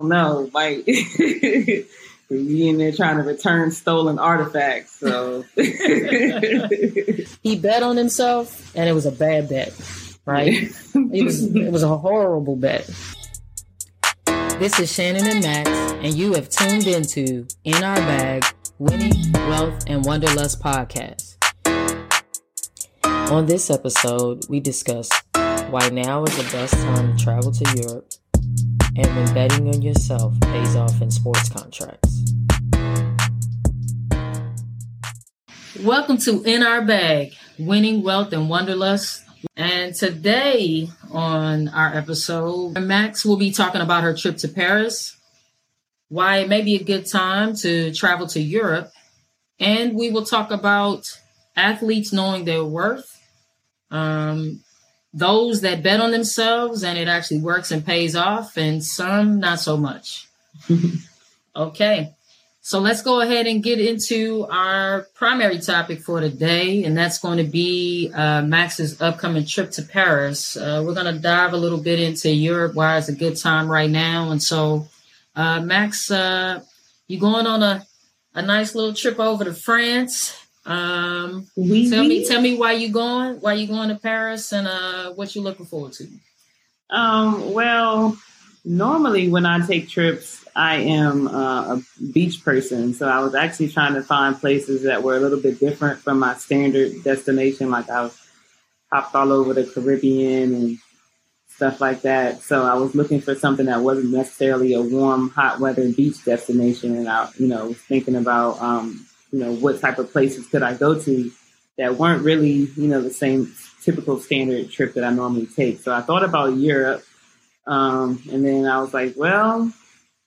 no, like we in there trying to return stolen artifacts. So he bet on himself, and it was a bad bet, right? it was it was a horrible bet. This is Shannon and Max, and you have tuned into In Our Bag Winning, Wealth, and Wanderlust podcast. On this episode, we discuss why now is the best time to travel to Europe and when betting on yourself pays off in sports contracts. Welcome to In Our Bag Winning, Wealth, and Wanderlust. And today on our episode, Max will be talking about her trip to Paris, why it may be a good time to travel to Europe, and we will talk about athletes knowing their worth, um, those that bet on themselves and it actually works and pays off, and some not so much. okay. So let's go ahead and get into our primary topic for today, and that's going to be uh, Max's upcoming trip to Paris. Uh, we're going to dive a little bit into Europe, why it's a good time right now. And so, uh, Max, uh, you going on a, a nice little trip over to France. Um, oui, tell oui. me, tell me why you going, why you going to Paris, and uh, what you looking forward to. Um, well, normally when I take trips, I am uh, a beach person, so I was actually trying to find places that were a little bit different from my standard destination. Like I was hopped all over the Caribbean and stuff like that. So I was looking for something that wasn't necessarily a warm, hot weather beach destination, and I, you know, was thinking about, um, you know, what type of places could I go to that weren't really, you know, the same typical standard trip that I normally take. So I thought about Europe. Um, and then I was like, well,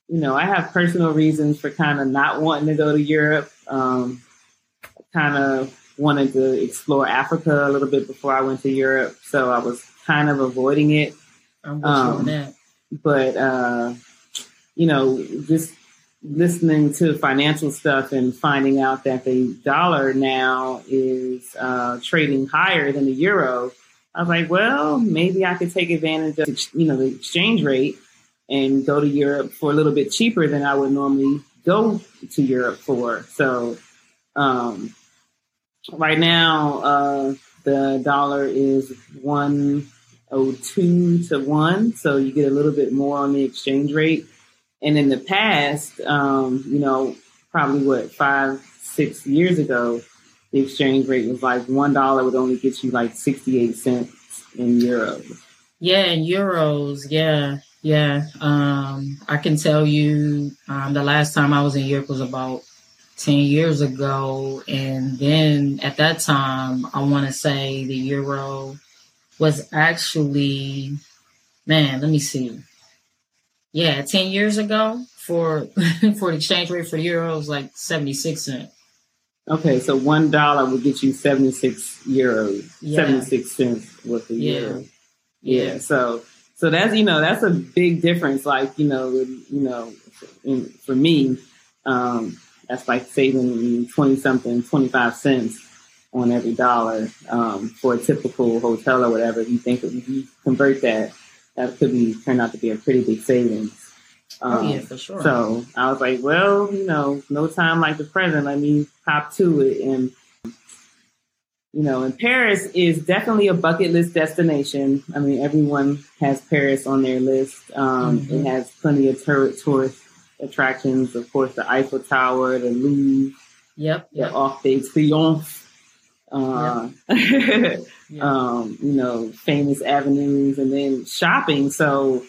you know, I have personal reasons for kind of not wanting to go to Europe. Um, kind of wanted to explore Africa a little bit before I went to Europe, so I was kind of avoiding it. I'm um, that. But uh, you know, just listening to financial stuff and finding out that the dollar now is uh, trading higher than the euro, I was like, well, maybe I could take advantage of you know the exchange rate and go to Europe for a little bit cheaper than I would normally go to Europe for. So um, right now, uh, the dollar is 102 to 1. So you get a little bit more on the exchange rate. And in the past, um, you know, probably what, five, six years ago, the exchange rate was like $1 would only get you like 68 cents in euros. Yeah, in euros. Yeah. Yeah, um, I can tell you um, the last time I was in Europe was about 10 years ago. And then at that time, I want to say the euro was actually, man, let me see. Yeah, 10 years ago for for the exchange rate for the euro was like 76 cents. Okay, so one dollar would get you 76 euros, yeah. 76 cents with the yeah. euro. Yeah. yeah, so so that's you know that's a big difference. Like you know you know in, for me, um, that's like saving twenty something, twenty five cents on every dollar um, for a typical hotel or whatever. If you think if you convert that, that could be turn out to be a pretty big savings. Um, oh yeah, for sure. So I was like, well, you know, no time like the present. Let me hop to it and you know, and Paris is definitely a bucket list destination. I mean, everyone has Paris on their list. Um, mm-hmm. It has plenty of tourist attractions. Of course, the Eiffel Tower, the Louvre, yep, yep. the Arc de Triomphe. Uh, yep. um, you know, famous avenues, and then shopping. So,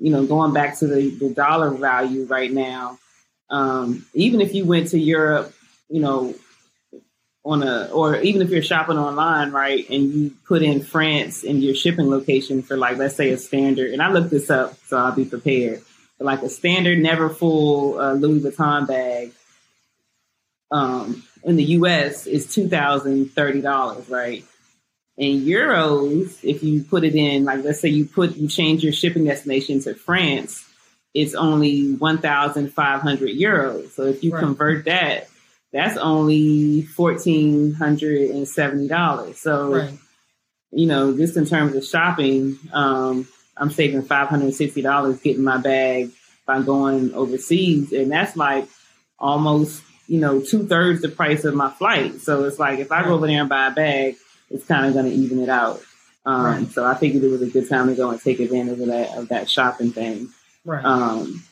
you know, going back to the, the dollar value right now, um, even if you went to Europe, you know, on a or even if you're shopping online, right, and you put in France in your shipping location for like let's say a standard, and I looked this up so I'll be prepared. But like a standard never full uh, Louis Vuitton bag um, in the U.S. is two thousand thirty dollars, right? In euros, if you put it in, like let's say you put you change your shipping destination to France, it's only one thousand five hundred euros. So if you right. convert that that's only fourteen hundred and seventy dollars. So, right. you know, just in terms of shopping, um, I'm saving five hundred and sixty dollars getting my bag by going overseas, and that's like almost you know two thirds the price of my flight. So it's like if I go over there and buy a bag, it's kind of going to even it out. Um, right. So I figured it was a good time to go and take advantage of that of that shopping thing. Right. Um,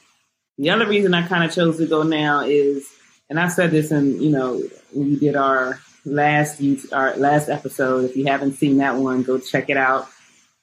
the other reason I kind of chose to go now is, and I said this in you know when we did our last you our last episode. If you haven't seen that one, go check it out.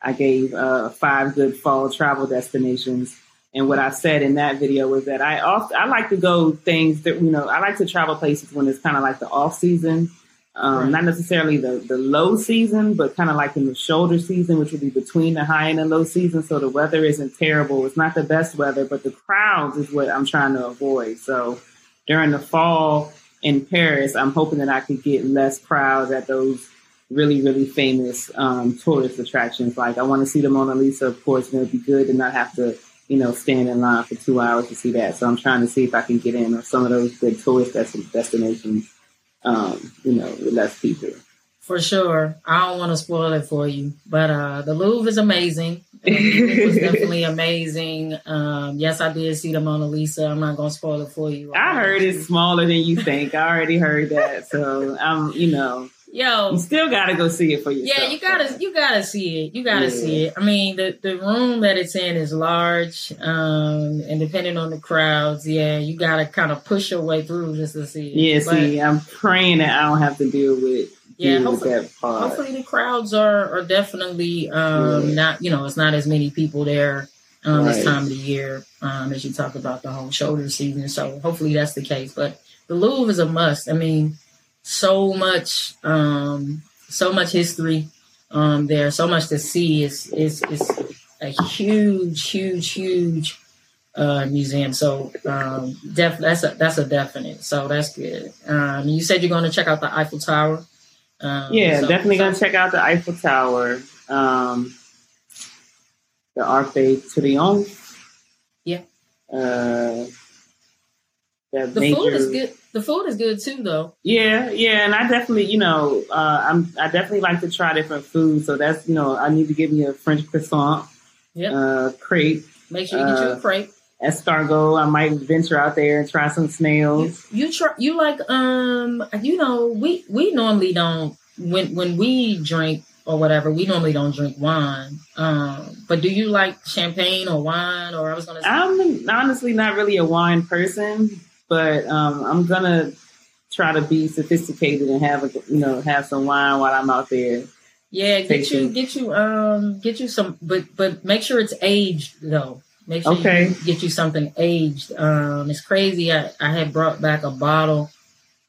I gave uh, five good fall travel destinations. And what I said in that video was that I off, I like to go things that you know I like to travel places when it's kind of like the off season um, right. Not necessarily the, the low season, but kind of like in the shoulder season, which would be between the high and the low season. So the weather isn't terrible. It's not the best weather, but the crowds is what I'm trying to avoid. So during the fall in Paris, I'm hoping that I could get less crowds at those really, really famous um, tourist attractions. Like I want to see the Mona Lisa, of course, and it'd be good to not have to, you know, stand in line for two hours to see that. So I'm trying to see if I can get in on some of those good tourist destinations um, you know, with less people. For sure. I don't want to spoil it for you, but uh, the Louvre is amazing. it was definitely amazing. Um, yes, I did see the Mona Lisa. I'm not going to spoil it for you. I heard it's smaller than you think. I already heard that. So I'm, you know, Yo, you still gotta go see it for yourself. Yeah, you gotta you gotta see it. You gotta yeah. see it. I mean, the the room that it's in is large, um, and depending on the crowds, yeah, you gotta kind of push your way through just to see it. Yeah, but, see, I'm praying that I don't have to deal with yeah, hopefully, hopefully the crowds are are definitely um, yeah. not you know it's not as many people there um, right. this time of the year um, as you talk about the whole shoulder season. So hopefully that's the case. But the Louvre is a must. I mean so much, um, so much history um, there, so much to see. It's, it's, it's a huge, huge, huge uh, museum. So um, def- that's a that's a definite. So that's good. Um, you said you're going to check out the Eiffel Tower. Um, yeah, so, definitely so. going to check out the Eiffel Tower. Um, the Arc de Triomphe. Yeah. Uh, the major, food is good. The food is good too, though. Yeah, yeah, and I definitely, you know, uh, I'm I definitely like to try different foods. So that's you know, I need to give me a French croissant, yeah, uh, crepe. Make sure you get uh, you a crepe. Escargot. I might venture out there and try some snails. You, you try. You like um. You know, we we normally don't when when we drink or whatever. We normally don't drink wine. Um, but do you like champagne or wine? Or I was gonna. Say- I'm honestly not really a wine person, but um, I'm gonna try to be sophisticated and have a you know have some wine while I'm out there. Yeah, get you get you um get you some, but but make sure it's aged though. Make sure okay. you get you something aged. Um, it's crazy. I, I had brought back a bottle,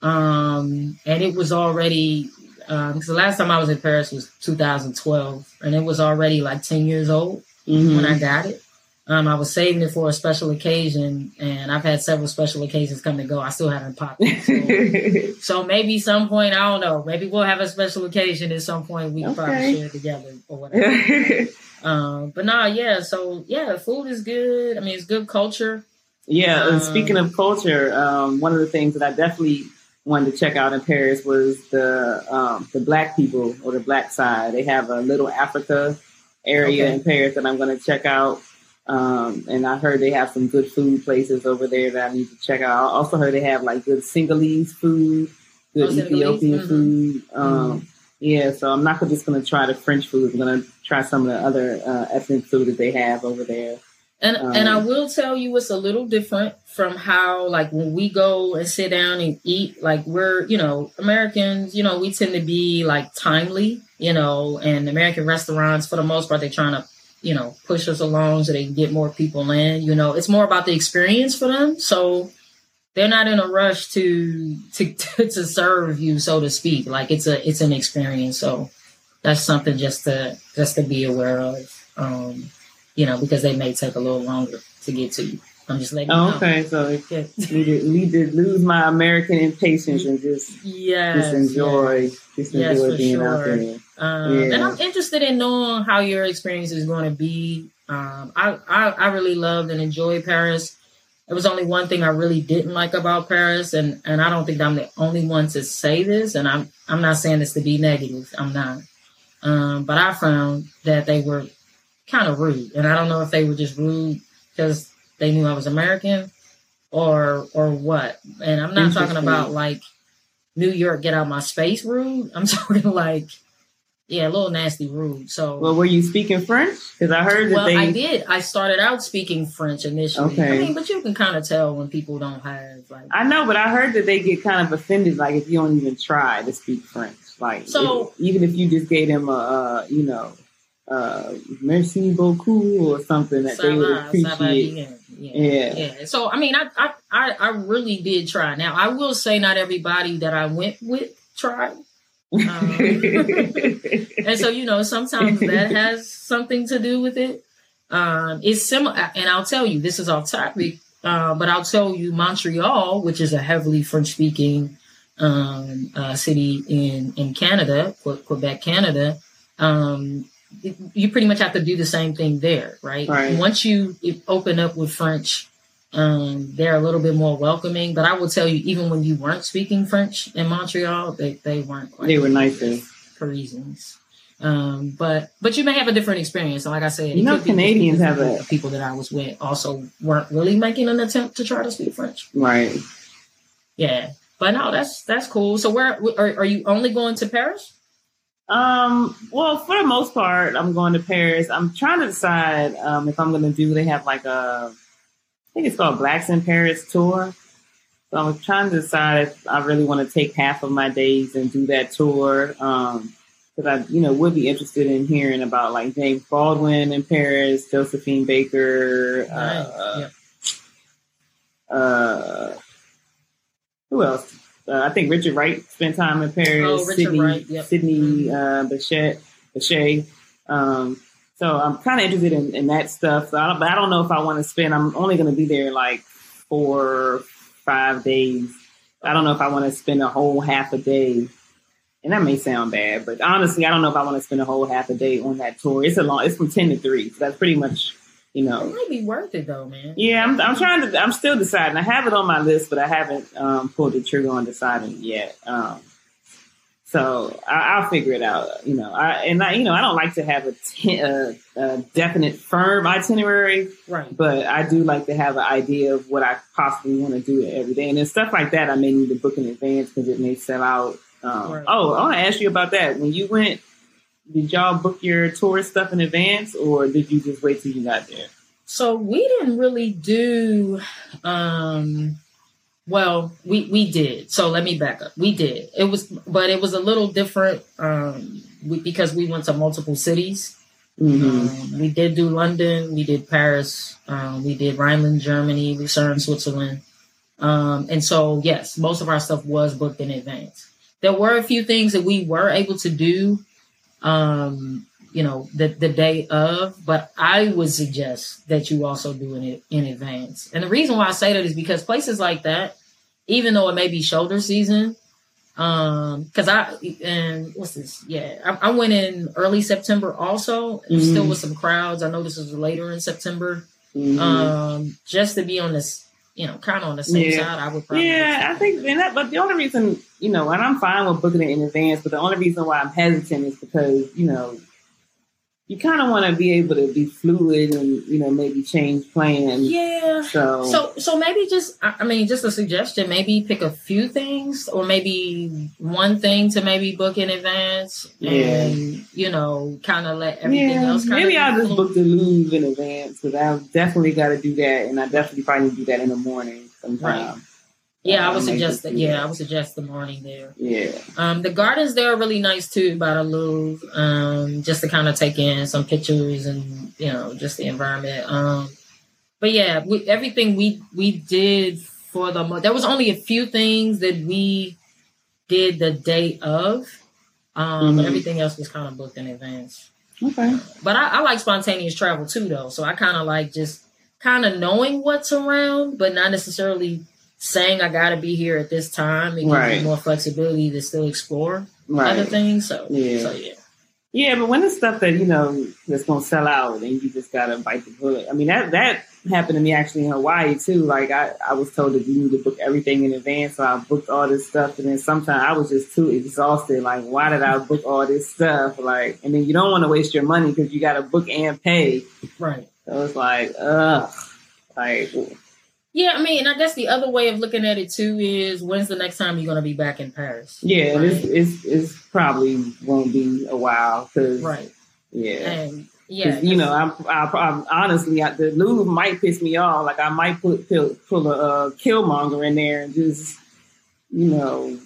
um, and it was already because um, the last time I was in Paris was 2012, and it was already like 10 years old mm-hmm. when I got it. Um, I was saving it for a special occasion, and I've had several special occasions come and go. I still haven't popped it. So, so maybe some point, I don't know. Maybe we'll have a special occasion at some point. We can okay. probably share it together or whatever. um, but nah, yeah. So yeah, food is good. I mean, it's good culture. Yeah. Um, and speaking of culture, um, one of the things that I definitely wanted to check out in Paris was the um, the black people or the black side. They have a little Africa area okay. in Paris that I'm going to check out. Um, and I heard they have some good food places over there that I need to check out. I also heard they have like good Senegalese food, good oh, Ethiopian mm-hmm. food. Um, mm-hmm. Yeah, so I'm not just going to try the French food. I'm going to try some of the other uh, ethnic food that they have over there. And um, and I will tell you, it's a little different from how like when we go and sit down and eat. Like we're you know Americans, you know we tend to be like timely, you know, and American restaurants for the most part they're trying to you know, push us along so they can get more people in. You know, it's more about the experience for them. So they're not in a rush to to to serve you, so to speak. Like it's a it's an experience. So that's something just to just to be aware of. Um, you know, because they may take a little longer to get to you. I'm just letting oh, Okay, so yeah. need, to, need to lose my American impatience and just yes, just enjoy yes. just enjoy yes, being sure. out there. Um, yeah. And I'm interested in knowing how your experience is going to be. Um, I, I, I really loved and enjoyed Paris. It was only one thing I really didn't like about Paris, and, and I don't think I'm the only one to say this. And I'm I'm not saying this to be negative. I'm not. Um, but I found that they were kind of rude, and I don't know if they were just rude because they knew I was American or or what. And I'm not talking about like New York get out my space rude. I'm talking like yeah, a little nasty rude. So Well, were you speaking French? Because I heard that well, they I did. I started out speaking French initially. Okay. I mean, but you can kind of tell when people don't have like I know, but I heard that they get kind of offended, like if you don't even try to speak French. Like, So- if- even if you just gave them a, uh, you know, uh, merci beaucoup or something that they would Ça va, ça va appreciate. bien. Yeah. Yeah. Yeah. So I mean, I, I I I really did try. Now I will say, not everybody that I went with tried. Um, and so you know, sometimes that has something to do with it. Um, it's similar, and I'll tell you, this is off topic, uh, but I'll tell you, Montreal, which is a heavily French-speaking um, uh, city in in Canada, Quebec, Canada. Um, you pretty much have to do the same thing there, right? Right. Once you open up with French, um, they're a little bit more welcoming. But I will tell you, even when you weren't speaking French in Montreal, they, they weren't quite They were nicer. for reasons. Um, but but you may have a different experience. And like I said, You know, could be just Canadians have a- people that I was with also weren't really making an attempt to try to speak French. Right. Yeah, but no, that's that's cool. So where are, are you only going to Paris? Um, well, for the most part, I'm going to Paris. I'm trying to decide um, if I'm going to do. They have like a, I think it's called Blacks in Paris tour. So I'm trying to decide if I really want to take half of my days and do that tour. Um, because I, you know, would be interested in hearing about like James Baldwin in Paris, Josephine Baker, uh, Yep. uh, who else? Uh, I think Richard Wright spent time in Paris. Oh, Richard Sidney, Wright, yep. Sidney uh, Bechet, Bechet. Um, so I'm kind of interested in, in that stuff. So I don't, but I don't know if I want to spend. I'm only going to be there like four, five days. I don't know if I want to spend a whole half a day. And that may sound bad, but honestly, I don't know if I want to spend a whole half a day on that tour. It's a long. It's from ten to three, so that's pretty much, you know, It might be worth it though, man. yeah, I'm, I'm trying to. I'm still deciding. I have it on my list, but I haven't um, pulled the trigger on deciding yet. Um, so I, I'll figure it out. You know, I and I, you know, I don't like to have a definite firm itinerary, Right. but I do like to have an idea of what I possibly want to do every day. And then stuff like that, I may need to book in advance because it may sell out. Um, Right. Oh, I want to ask you about that. When you went, did y'all book your tourist stuff in advance, or did you just wait till you got there? So we didn't really do um well, we we did. So let me back up. We did. It was but it was a little different um we, because we went to multiple cities. hmm Um, we did do London, we did Paris, um, we did Rhineland, Germany, Lucerne, Switzerland. Um, and so yes, most of our stuff was booked in advance. There were a few things that we were able to do um, you know, the, the day of, but I would suggest that you also do it in advance. And the reason why I say that is because places like that, even though it may be shoulder season, um, cause I, and what's this? Yeah, I, I went in early September also, and still with some crowds. I know this was later in September. Mhm. Um, just to be on this, you know, kind of on the same Yeah. side, I would probably. Yeah, I think, and that, but the only reason, you know, and I'm fine with booking it in advance, but the only reason why I'm hesitant is because, you know, you kind of want to be able to be fluid and, you know, maybe change plans. Yeah. So, So, so maybe just, I mean, just a suggestion. Maybe pick a few things, or maybe one thing to maybe book in advance, and you know, kind of let everything yeah, else. Kind maybe I'll just book the Louvre in advance because I've definitely got to do that, and I definitely probably do that in the morning sometime. Yeah, I would suggest that. Yeah. I would suggest the morning there. Yeah. Um, the gardens there are really nice too, by the Louvre. Um, just to kind of take in some pictures and you know just the environment. Um, but yeah, we, everything we we did for the month. There was only a few things that we did the day of, um, but Mhm. everything else was kind of booked in advance. Okay. But I, I like spontaneous travel too, though. So I kind of like just kind of knowing what's around, but not necessarily saying I got to be here at this time. It gives Right. you more flexibility to still explore other things. So Yeah. so yeah. Yeah, but when it's stuff that you know that's gonna sell out and you just gotta bite the bullet. I mean that that happened to me actually in Hawaii too. Like I, I was told that you need to book everything in advance, so I booked all this stuff, and then sometimes I was just too exhausted. Like, why did I book all this stuff? Like, and then you don't want to waste your money because you got to book and pay. Right. So it's like, ugh. Like, yeah, I mean, I guess the other way of looking at it too is when's the next time you're going to be back in Paris? Yeah, right? it's, it's, it's probably won't be a while because right. Yeah, and yeah, you know, I'm, I, I'm honestly I, the Louvre might piss me off. Like I might put pull, pull a uh, Killmonger in there and just you know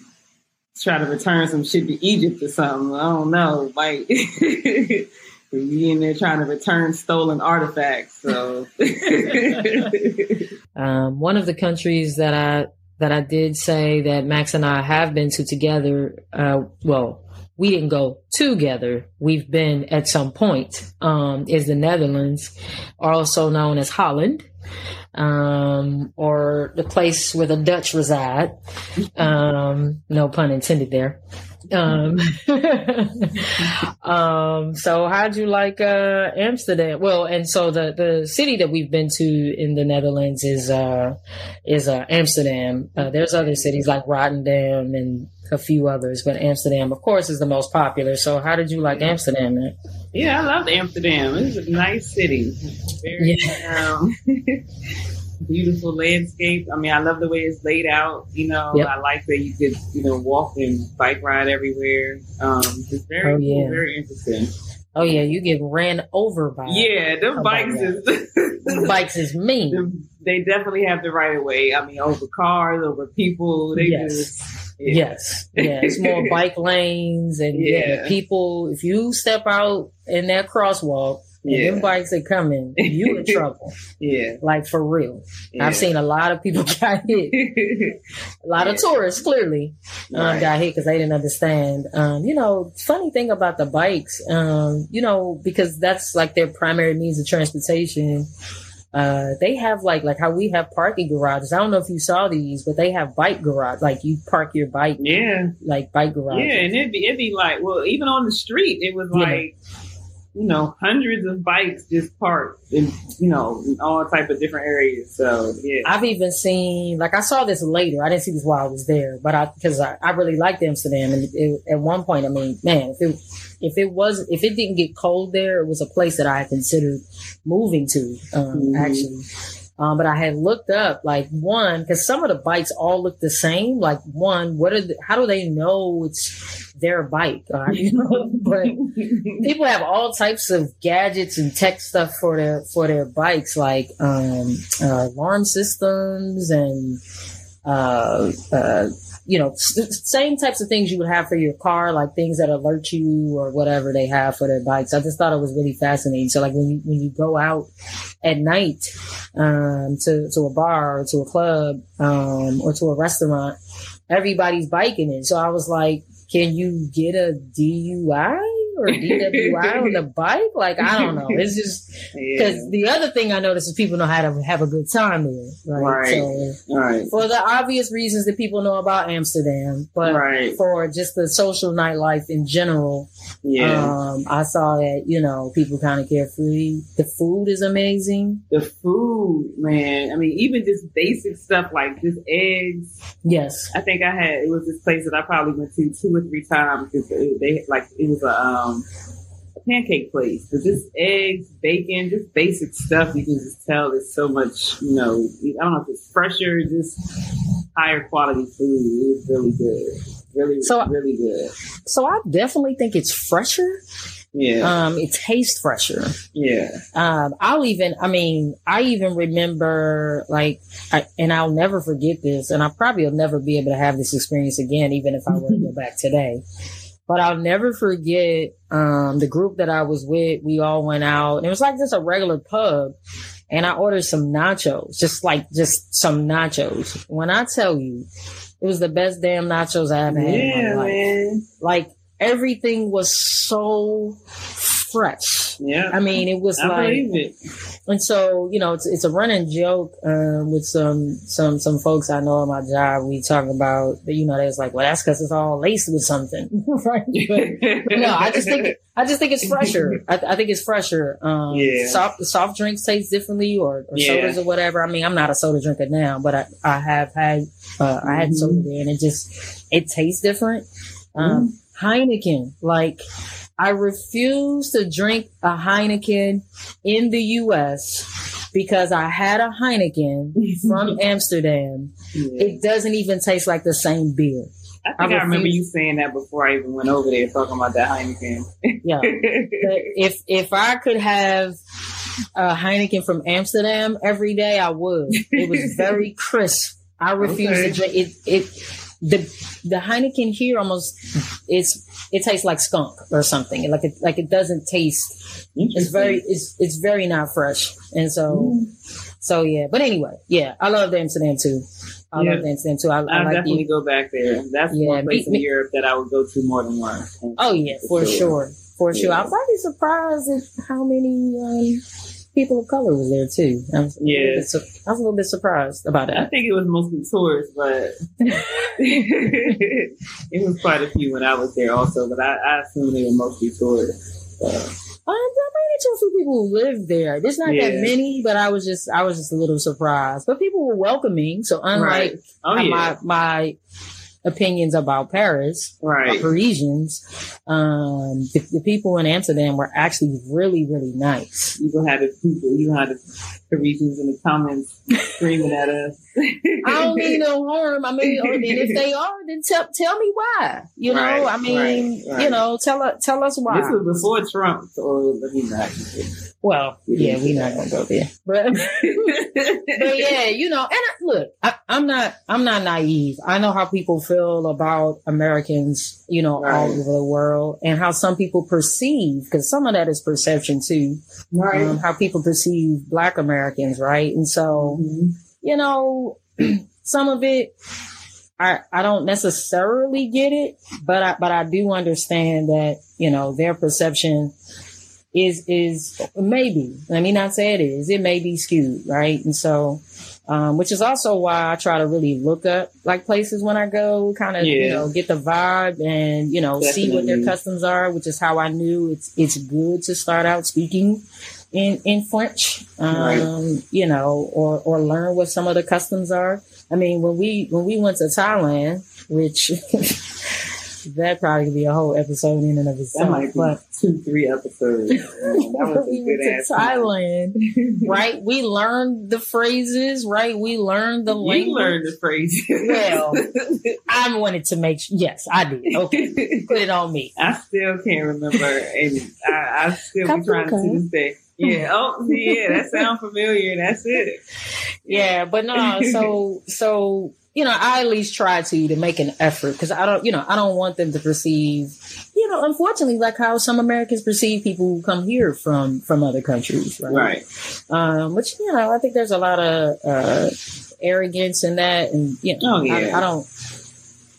try to return some shit to Egypt or something. I don't know, like. be in there trying to return stolen artifacts. So, um, one of the countries that I that I did say that Max and I have been to together, uh, well, we didn't go together. We've been at some point, um, is the Netherlands, also known as Holland, um, or the place where the Dutch reside. Um, no pun intended there. Um, um, so how'd you like, uh, Amsterdam? Well, and so the, the city that we've been to in the Netherlands is, uh, is, uh, Amsterdam. Uh, there's other cities like Rotterdam and a few others, but Amsterdam, of course, is the most popular. So how did you like Amsterdam, man? Yeah, I loved Amsterdam. It's a nice city. Very, yeah. Um, beautiful landscape. I mean, I love the way it's laid out. You know, yep. I like that you could, you know, walk and bike ride everywhere. Um, it's very, oh, yeah. very interesting. Oh yeah, you get ran over by. Yeah, them bikes is bikes is mean. They definitely have the right of way. I mean, over cars, over people. They yes. just yeah. yes, yeah. It's more bike lanes and yeah. yeah, people. If you step out in that crosswalk, yeah. them bikes are coming, you in trouble. yeah. Like for real. Yeah. I've seen a lot of people got hit. a lot yeah. of tourists clearly um, right. got hit because they didn't understand. Um, you know, funny thing about the bikes, um, you know, because that's like their primary means of transportation. Uh, they have like like how we have parking garages. I don't know if you saw these, but they have bike garage. Like you park your bike, yeah, like bike garage. Yeah, and it'd be it'd be like well, even on the street, it was like you know, hundreds of bikes just parked in, you know, in all type of different areas. So yeah, I've even seen like I saw this later. I didn't see this while I was there, but I because I, I really liked Amsterdam, and it, at one point, I mean, man, if it if it was if it didn't get cold there, it was a place that I had considered moving to. Um, mm-hmm. Actually. Um, but I had looked up like one because some of the bikes all look the same. Like one, what are the, how do they know it's their bike? Uh, you know, but people have all types of gadgets and tech stuff for their for their bikes, like um, uh, alarm systems and uh, uh you know, same types of things you would have for your car, like things that alert you or whatever they have for their bikes. I just thought it was really fascinating. So like when you, when you go out at night, um, to, to a bar or to a club, um, or to a restaurant, everybody's biking it. So I was like, can you get a DUI? Or DWI on the bike. Like I don't know. It's just because yeah. the other thing I notice is people know how to have a good time there. Right. Right. So, right. For the obvious reasons that people know about Amsterdam, but right. for just the social nightlife in general, yeah. Um, I saw that you know people kind of carefree. The food is amazing. The food, man. I mean, even just basic stuff like just eggs. Yes. I think I had it was this place that I probably went to two or three times because they like it was a um, um, a pancake place, but just eggs, bacon, just basic stuff. You can just tell there's so much, you know, I don't know if it's fresher, just higher quality food. It was really good. Really, so, really good. So I definitely think it's fresher. Yeah. Um, it tastes fresher. Yeah. Um, I'll even, I mean, I even remember like, I, and I'll never forget this, and I probably will never be able to have this experience again, even if I were to go back today. But I'll never forget um, the group that I was with. We all went out, and it was like just a regular pub. And I ordered some nachos, just like just some nachos. When I tell you, it was the best damn nachos I ever had yeah, in my life. Man. Like everything was so fresh. Yeah. I mean, it was I like, it. and so you know, it's it's a running joke um, with some some some folks I know at my job. We talk about you know, they was like, well, that's because it's all laced with something, right? But, but, no, I just think I just think it's fresher. I, I think it's fresher. Um, yeah. Soft soft drinks taste differently, or, or yeah. sodas or whatever. I mean, I'm not a soda drinker now, but I I have had uh, I had mm-hmm. soda there, and it just it tastes different. Um, mm-hmm. Heineken, like I refuse to drink a Heineken in the U.S. because I had a Heineken from Amsterdam. Yeah. It doesn't even taste like the same beer. I think I, I remember you saying that before I even went over there talking about that Heineken. yeah. if if I could have a Heineken from Amsterdam every day, I would. It was very crisp. I refuse okay. to drink it. It the the Heineken here almost it's it tastes like skunk or something. Like it like it doesn't taste. It's very it's it's very not fresh, and so mm. so yeah. But anyway, yeah, I love Amsterdam too. I yeah. love Amsterdam too. I, I, I like definitely the, go back there. That's yeah, one place me, in Europe that I would go to more than once. Oh yeah, for sure, sure. for sure. I'm probably surprised at how many um, people of color was there too. I was, yeah, bit, I was a little bit surprised about it. I think it was mostly tourists, but it was quite a few when I was there also. But I, I assume they were mostly tourists. So. I ran into a few people who live there. There's not yeah. that many, but I was just I was just a little surprised. But people were welcoming. So unlike right. oh, yeah. my my opinions about Paris, right? Parisians, um, the, the, people in Amsterdam were actually really, really nice. You gonna have the people, you have the Parisians in the comments screaming at us. I don't mean no harm. I mean, and if they are, then tell tell me why. You know, right, I mean, right, you know, tell tell us why. This was before Trump, or let me not. Well, yeah, we're not gonna go there, but but yeah, you know, and I, look, I, am not I'm not naive. I know how people feel about Americans, you know, all over the world, and how some people perceive because some of that is perception too. Right. Um, how people perceive Black Americans, right? And so, mm-hmm. you know, some of it, I, I don't necessarily get it, but I, but I do understand that, you know, their perception is, is maybe, let me not say it is, it may be skewed, right? And so, um, which is also why I try to really look up like places when I go, kind of, yeah. you know, get the vibe and, you know, Definitely. see what their customs are, which is how I knew it's, it's good to start out speaking in, in French, um, right. you know, or, or learn what some of the customs are. I mean, when we, when we went to Thailand, which that probably could be a whole episode in and of itself. That might be two, three episodes. that we went to Thailand, right? We learned the phrases, right? We learned the language. You learned the phrases. well, I wanted to make sure. Yes, I did. Okay, put it on me. I still can't remember, and I, I still be trying to this day. Yeah. Oh, yeah. That sounds familiar. That's it. Yeah, but no. So, so you know, I at least try to to make an effort because I don't, you know, I don't want them to perceive, you know, unfortunately, like how some Americans perceive people who come here from from other countries, right? Right. Um, which you know, I think there's a lot of uh, arrogance in that, and you know, oh, yeah. I, I don't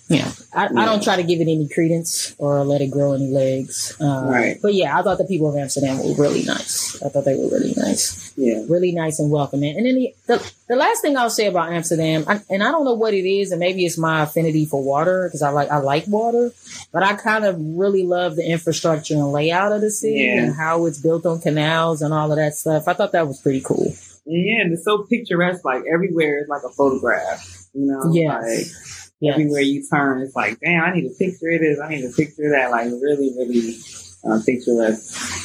yeah, I, yeah. I, don't try to give it any credence or let it grow any legs. Um, right. But yeah, I thought the people of Amsterdam were really nice. I thought they were really nice. Yeah. Really nice and welcoming. And then the, the, the last thing I'll say about Amsterdam, I, and I don't know what it is, and maybe it's my affinity for water because I like I like water, but I kind of really love the infrastructure and layout of the city yeah. and how it's built on canals and all of that stuff. I thought that was pretty cool. Yeah, and it's so picturesque. Like everywhere is like a photograph. You know, yeah. Like, yes. everywhere you turn, it's like, damn, I need a picture of this. I need a picture of that. Like really, really uh, picturesque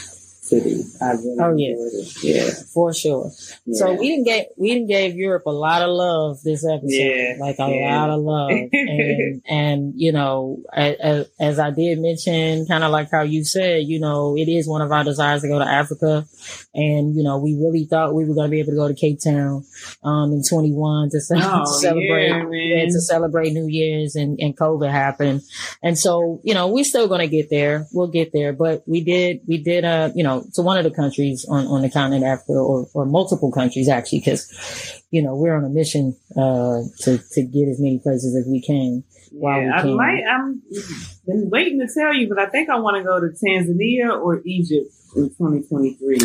city. I really oh yeah, yeah, for sure. Yeah. So we didn't get we didn't gave Europe a lot of love this episode, yeah. like a yeah. lot of love, and and you know, as, as I did mention, kind of like how you said, you know, it is one of our desires to go to Africa, and you know, we really thought we were going to be able to go to Cape Town, um, in twenty one to, oh, to, celebrate, yeah, to celebrate New Year's, and and COVID happened, and so you know, we're still going to get there. We'll get there, but we did we did uh you know to one of the countries on, on the continent Africa or, or multiple countries actually, because, you know, we're on a mission, uh, to, to get as many places as we can. While yeah, we can. I might, I'm been waiting to tell you, but I think I want to go to Tanzania or Egypt in 2023.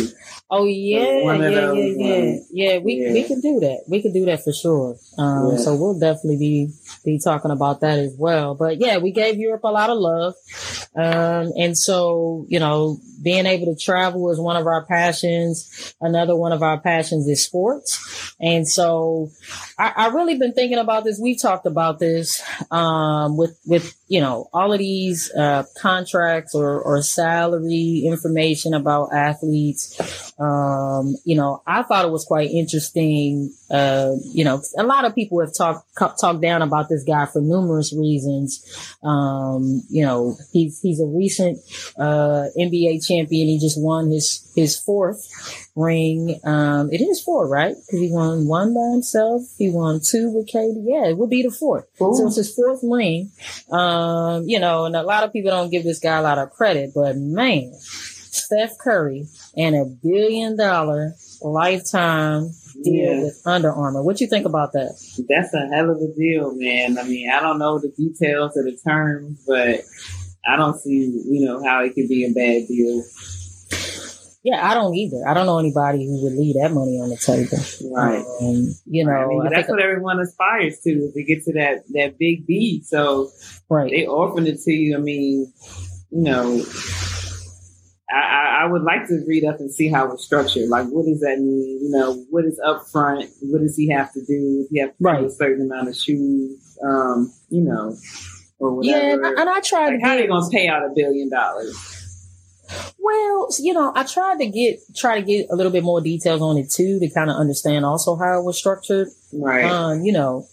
Oh yeah, yeah, yeah, yeah, yeah. We yeah. we can do that. We can do that for sure. Um, yeah. so we'll definitely be be talking about that as well. But yeah, we gave Europe a lot of love, um, and so you know, being able to travel is one of our passions. Another one of our passions is sports, and so I, I really been thinking about this. We've talked about this um, with with you know all of these uh, contracts or or salary information about athletes Um, you know, I thought it was quite interesting. Uh, you know, a lot of people have talked talked down about this guy for numerous reasons. Um, you know, he's he's a recent uh, NBA champion. He just won his his fourth ring. Um, it is four, right? Because he won one by himself. He won two with KD. Yeah, it would be the fourth. Ooh. So it's his fourth ring. Um, you know, and a lot of people don't give this guy a lot of credit, but man, Steph Curry and a billion dollar lifetime deal yeah. with Under Armour. What you think about that? That's a hell of a deal, man. I mean, I don't know the details of the terms, but I don't see, you know, how it could be a bad deal. Yeah, I don't either. I don't know anybody who would leave that money on the table. Right. Um, you know, I mean, that's what everyone aspires to to get to that that big B. So, right, they offered it to you. I mean, you know, I, I, would like to read up and see how it's structured. Like, what does that mean? You know, what is upfront? What does he have to do? Does he have to right. a certain amount of shoes? Um, you know, or whatever. Yeah, and I, and I tried. Like, how are they going to pay out a billion dollars? Well, you know, I tried to get try to get a little bit more details on it too to kind of understand also how it was structured. Right. Um, you know,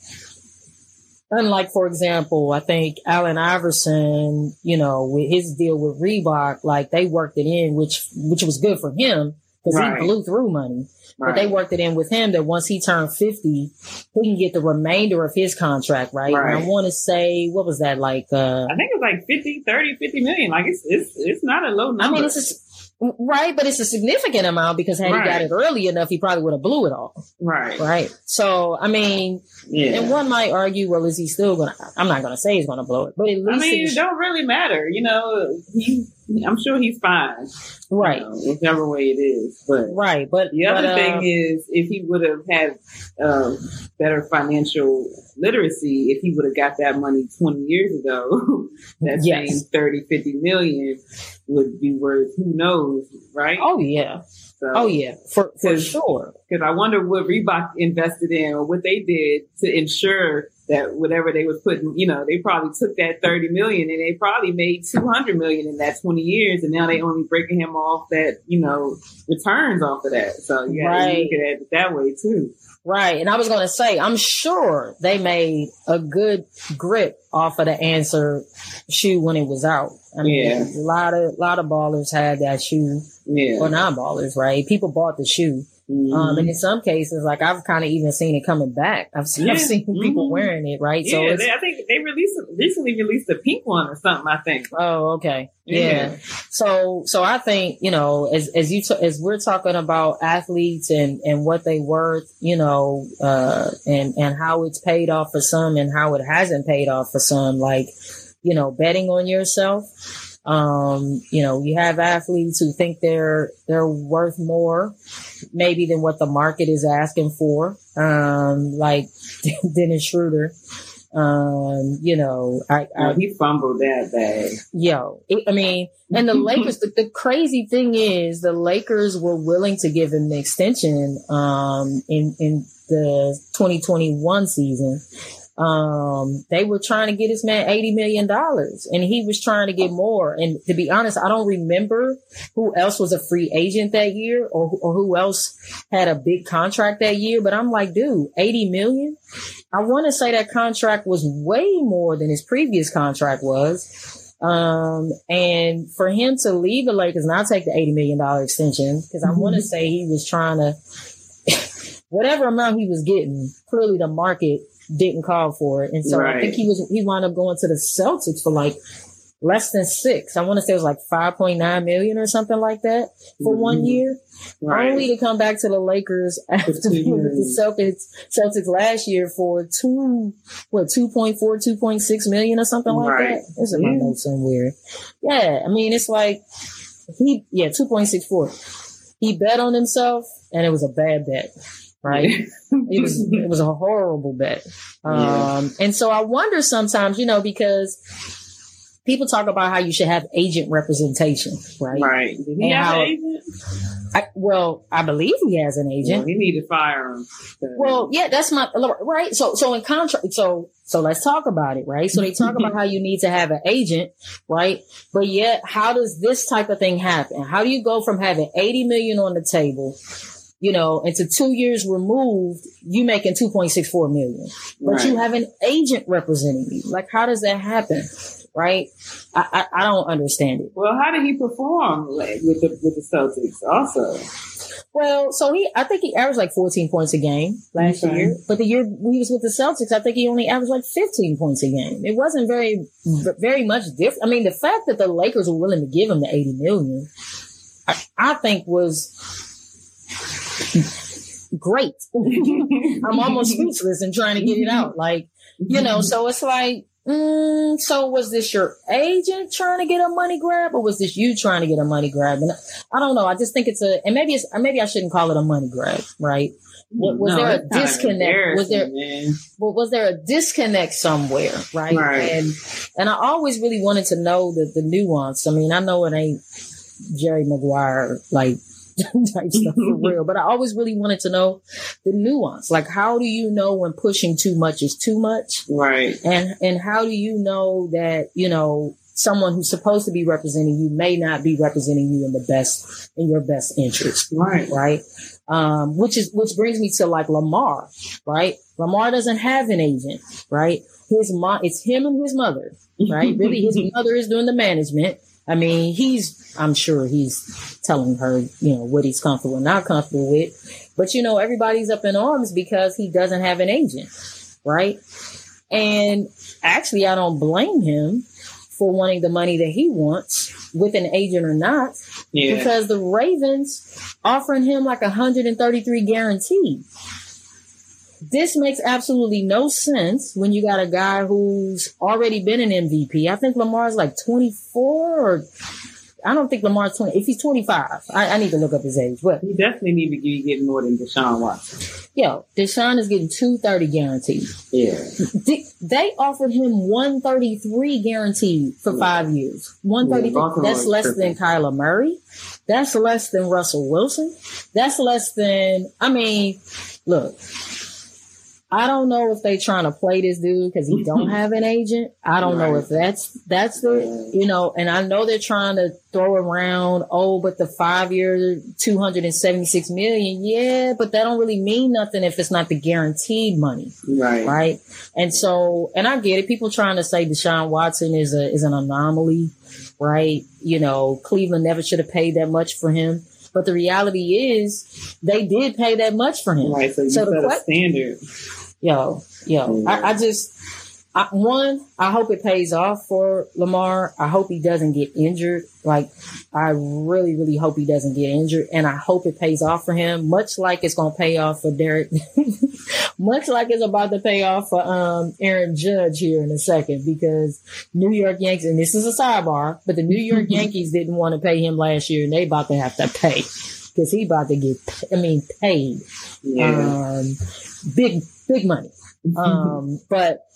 unlike for example, I think Allen Iverson, you know, with his deal with Reebok, like they worked it in, which which was good for him because right. he blew through money. Right. But they worked it in with him that once he turned 50, he can get the remainder of his contract, right? right. I want to say, what was that like? Uh, I think it was like 50, 30, 50 million. Like it's, it's, it's not a low number. I mean, it's a, Right, but it's a significant amount because had he got it early enough, he probably would have blew it all. Right. Right. So, I mean, yeah. and one might argue, well, is he still going to, I'm not going to say he's going to blow it, but at least. I mean, it don't really matter. You know, he's, I'm sure he's fine. Right. You know, whichever way it is. But. Right. But. The other but, thing uh, is, if he would have had uh, better financial literacy, if he would have got that money 20 years ago, that yes. same 30, 50 million would be worth who knows, right? Oh yeah. So, oh yeah, for for sure. Because I wonder what Reebok invested in or what they did to ensure that whatever they was putting, you know, they probably took that 30 million and they probably made 200 million in that 20 years. And now they only breaking him off that, you know, returns off of that. So yeah, right. look at it that way too. Right. And I was going to say, I'm sure they made a good grip off of the answer shoe when it was out. I mean, yeah. a lot of, a lot of ballers had that shoe. Yeah. Or non ballers, right? People bought the shoe. Mm-hmm. Um, and in some cases, like I've kind of even seen it coming back. I've seen, yeah. I've seen mm-hmm. people wearing it, right? Yeah, so they, I think they released recently released a pink one or something. I think. Oh, okay. Yeah. yeah. So, so I think you know, as as you t- as we're talking about athletes and and what they worth, you know, uh, and and how it's paid off for some and how it hasn't paid off for some, like you know, betting on yourself um, you know, you have athletes who think they're they're worth more, maybe than what the market is asking for. Um, like Dennis Schroder. Um, you know, I, I he fumbled that bag. Yo, it, I mean, and the Lakers. the, the, crazy thing is, the Lakers were willing to give him the extension um, in in the 2021 season um, they were trying to get this man $80 million and he was trying to get more. And to be honest, I don't remember who else was a free agent that year or, or who else had a big contract that year. But I'm like, dude, 80 million. I want to say that contract was way more than his previous contract was. Um, and for him to leave the Lakers, and not take the $80 million extension, because I mm-hmm. want to say he was trying to, whatever amount he was getting, clearly the market didn't call for it. And so right. I think he was, he wound up going to the Celtics for like less than six. I want to say it was like 5.9 million or something like that for mm-hmm. one year. Right. Only to come back to the Lakers after the Celtics, Celtics last year for two, what, 2.4, 2.6 million or something like right. that. There's in my notes somewhere. Yeah. I mean, it's like he, yeah, 2.64. He bet on himself and it was a bad bet right? it was it was a horrible bet. Um, yeah. and so I wonder sometimes, you know, because people talk about how you should have agent representation, right? Right. Did he and have how, an agent? I, well, I believe he has an agent. Well, he need to fire him. Well, yeah, that's my right. So, so in contract, so So let's talk about it, right? So they talk about how you need to have an agent, right? But yet, how does this type of thing happen? How do you go from having 80 million on the table, you know, into two years removed, you making 2.64 million, but right. you have an agent representing you? Like, how does that happen? Right? I, I, I don't understand it. Well, how did he perform like, with the with the Celtics also? Well, so he, I think he averaged like 14 points a game last okay. year, but the year he was with the Celtics, I think he only averaged like 15 points a game. It wasn't very, very much different. I mean, the fact that the Lakers were willing to give him the 80 million, I, I think was great. I'm almost speechless and trying to get it out. Like, you know, so it's like, Mm, so was this your agent trying to get a money grab, or was this you trying to get a money grab? And I don't know. I just think it's a, and maybe it's, maybe I shouldn't call it a money grab, right? Was, was no, there a disconnect? Was there, well, was there a disconnect somewhere, right? right? And and I always really wanted to know the the nuance. I mean, I know it ain't Jerry Maguire like type stuff for real. But I always really wanted to know the nuance. Like, how do you know when pushing too much is too much? Right. And, and how do you know that, you know, someone who's supposed to be representing you may not be representing you in the best, in your best interest. Right. Right. Um, which is, which brings me to like Lamar, right? Lamar doesn't have an agent, right? His mom, it's him and his mother, right? really, his mother is doing the management I mean, he's, I'm sure he's telling her, you know, what he's comfortable and not comfortable with. But, you know, everybody's up in arms because he doesn't have an agent, right? And actually, I don't blame him for wanting the money that he wants with an agent or not, yeah. because the Ravens offering him like 133 guaranteed this makes absolutely no sense when you got a guy who's already been an MVP. I think Lamar's like 24 or I don't think Lamar's 20. If he's 25, I, I, need to look up his age. But he definitely need to be getting more than Deshaun Watson. Yo, Deshaun is getting 230 guaranteed. Yeah. They offered him 133 guaranteed for yeah. five years. 133. Yeah, that's less tripping. than Kyler Murray. That's less than Russell Wilson. That's less than, I mean, look, I don't know if they trying to play this dude because he don't have an agent. I don't right. know if that's that's the you know, and I know they're trying to throw around oh, but the five year two hundred and seventy six million, yeah, but that don't really mean nothing if it's not the guaranteed money, right? Right, and so and I get it. People trying to say Deshaun Watson is a is an anomaly, right? You know, Cleveland never should have paid that much for him. But the reality is, they did pay that much for him. Right. So, so the a standard yo, yo, I, I just, I, one, I hope it pays off for Lamar. I hope he doesn't get injured. Like, I really, really hope he doesn't get injured, and I hope it pays off for him. Much like it's gonna pay off for Derek, much like it's about to pay off for um, Aaron Judge here in a second, because New York Yankees, and this is a sidebar, but the New York Yankees didn't want to pay him last year, and they about to have to pay because he about to get, I mean, paid. Yeah. Um, big big money. Um, but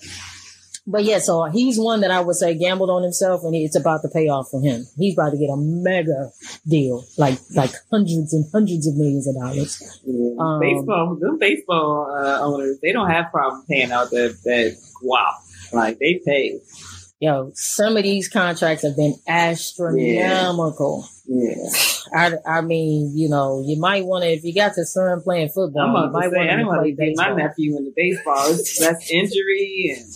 but yeah, so he's one that I would say gambled on himself, and it's about to pay off for him. He's about to get a mega deal, like like hundreds and hundreds of millions of dollars. Yeah. Um, baseball, them baseball uh, owners, they don't have problem paying out that that wow, like they pay. Yo, some of these contracts have been astronomical. Yeah. yeah. I, I mean, you know, you might want to, if you got your son playing football, you might want to play baseball. My nephew in the baseball, it's less injury and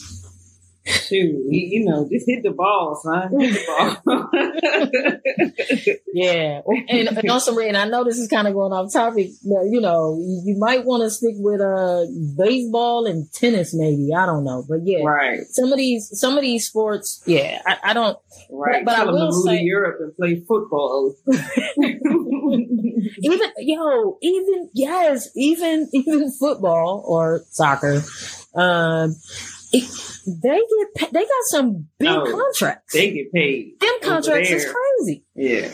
Shoot, you know, just hit the ball, son. Hit the ball. yeah, and, and also, and I know this is kind of going off topic, but you know, you might want to stick with uh baseball and tennis, maybe. I don't know, but yeah, right. Some of these, some of these sports, yeah, I, I don't. Right, but, but I will say, to Europe and play football. even yo, even yes, even even football or soccer. Um, they get they got some big oh, contracts. They get paid. Them contracts is crazy. Yeah,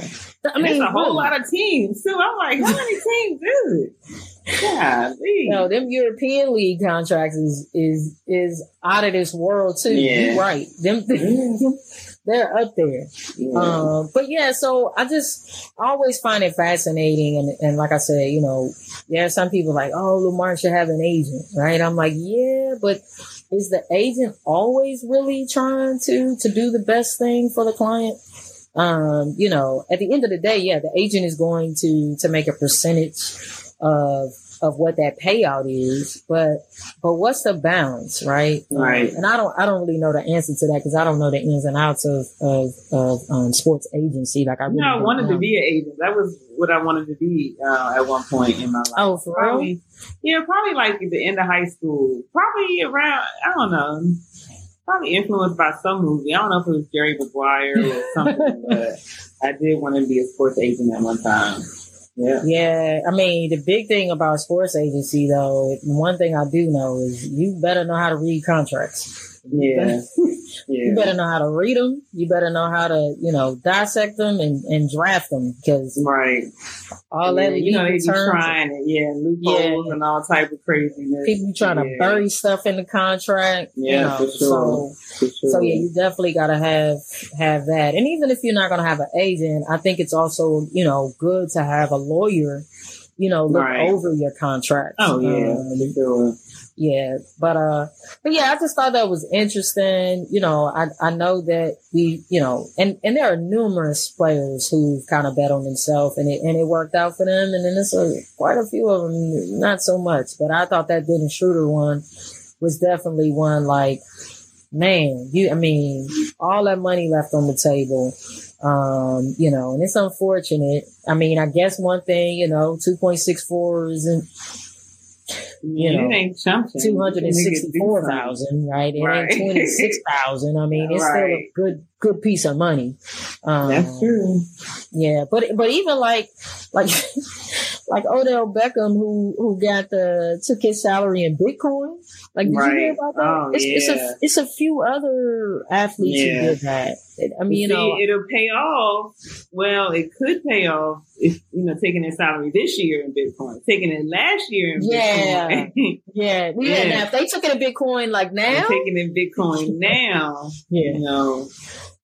I mean, a whole lot of teams too. I'm like, how many teams is it? Yeah, no, them European League contracts is is is out of this world too. Yeah. You're right. Them, them they're up there. Yeah. Um, but yeah, so I just always find it fascinating. And, and like I said, you know, there are some people like, oh, Lamar should have an agent, right? I'm like, yeah, but is the agent always really trying to to do the best thing for the client? Um, you know, at the end of the day, yeah, the agent is going to to make a percentage of of what that payout is, but but what's the balance, right? Right. And I don't I don't really know the answer to that because I don't know the ins and outs of of, of um, sports agency. Like I really know, I wanted know. to be an agent. That was what I wanted to be uh, at one point in my life. Oh, for real? yeah, probably like at the end of high school. Probably around, I don't know, probably influenced by some movie. I don't know if it was Jerry Maguire or something, but I did want to be a sports agent at one time. Yeah. Yeah, I mean, the big thing about sports agency, though, one thing I do know is you better know how to read contracts. Yeah. You better know how to read them. You better know how to, you know, dissect them and, and draft them because Right. all yeah, that you know, they be trying it. Yeah. Loopholes Yeah. and all type of craziness. people trying to bury stuff in the contract. you Yeah, know, for sure. So, For sure. so yeah, you definitely got to have have that. And even if you're not going to have an agent, I think it's also you know good to have a lawyer. You know, look Right. over your contract. Oh, yeah. Um, sure. Yeah, but uh, but yeah, I just thought that was interesting. You know, I I know that we, you know, and and there are numerous players who kind of bet on themselves, and it and it worked out for them, and then there's a, quite a few of them not so much. But I thought that Dennis Schroder one was definitely one like, man, you, I mean, all that money left on the table. Um, you know, and it's unfortunate. I mean, I guess one thing, you know, 2.64 isn't You know, it ain't something. two hundred and sixty-four thousand, right? It Right. ain't twenty-six thousand. I mean, it's still a good, good piece of money. Um, That's true. Yeah, but but even like like like Odell Beckham, who who got the took his salary in Bitcoin. Like, did you hear about that? Oh, it's, it's a it's a few other athletes Yeah. who did that. I mean, you See, know, it'll pay off. Well, it could pay off if you know taking their salary this year in Bitcoin, taking it last year in Yeah. Bitcoin, yeah, yeah. Yeah. Now, if they took it in Bitcoin like now, taking in Bitcoin now, yeah, you know.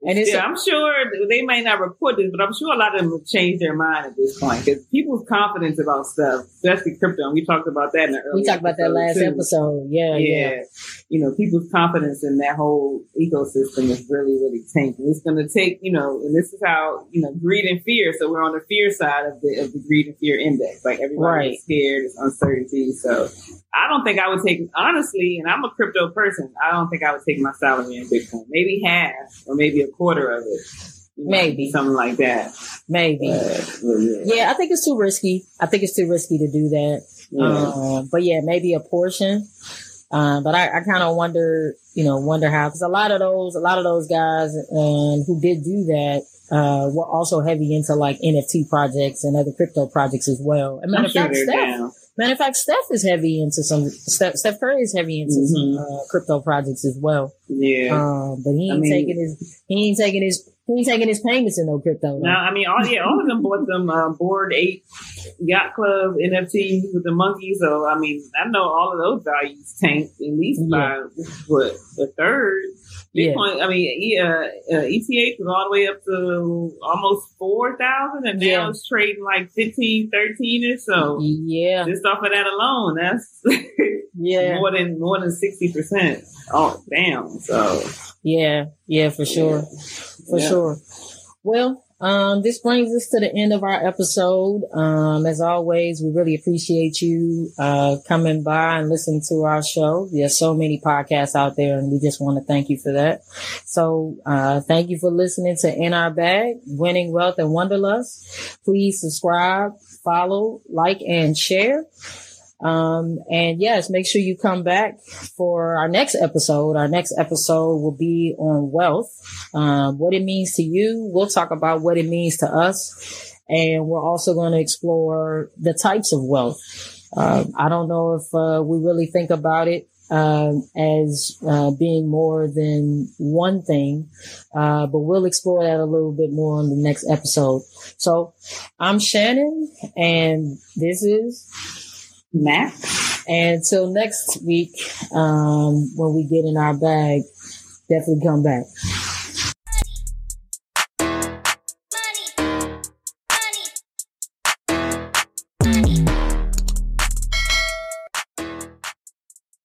And it's Yeah, I'm sure they might not report this, but I'm sure a lot of them have changed their mind at this point because people's confidence about stuff, especially crypto, and we talked about that in the early we talked about that last too. episode. Yeah, yeah, yeah, you know, people's confidence in that whole ecosystem is really, really tanking. It's going to take, you know, and this is how, you know, greed and fear. So we're on the fear side of the of the greed and fear index. Like everybody Right. scared, it's uncertainty. So I don't think I would take, honestly, and I'm a crypto person. I don't think I would take my salary in Bitcoin. Maybe half or maybe a quarter of it. Maybe. something like that. maybe. But, but yeah, Yeah, I think it's too risky. I think it's too risky to do that. yeah. Um, but yeah, maybe a portion. Um, but I, I kind of wonder, you know, wonder how because a lot of those, a lot of those guys um, who did do that uh, were also heavy into like NFT projects and other crypto projects as well. And matter of fact, Steph, down. matter of fact, Steph is heavy into some. Steph, Steph Curry is heavy into Mhm. some uh, crypto projects as well. Yeah. Um, but he I ain't mean- taking his, he ain't taking his, he ain't taking his payments in no crypto. No, I mean, all yeah, all of them bought them uh, Bored Ape Yacht Club NFT with the monkey. So I mean, I know all of those values tanked at least by what a third. Yeah. Bitcoin, I mean, E- uh, uh, ETH was all the way up to almost four thousand, and now Yeah. it's trading like 15, 13 or so. Yeah, Just off of that alone, that's yeah. more than more than sixty percent. Oh, damn! So Yeah, yeah, for sure. For Yeah. sure. Well, um, this brings us to the end of our episode. Um, as always, we really appreciate you uh, coming by and listening to our show. There's so many podcasts out there, and we just want to thank you for that. So, uh, thank you for listening to In Our Bag, Winning Wealth and Wanderlust. Please subscribe, follow, like, and share. Um, and yes, make sure you come back for our next episode. Our next episode will be on wealth, um, what it means to you. We'll talk about what it means to us. And we're also going to explore the types of wealth. Um, I don't know if uh, we really think about it um, as uh, being more than one thing, uh, but we'll explore that a little bit more in the next episode. So I'm Shannon, and this is Max, and until next week, um, when we get in our bag, definitely come back.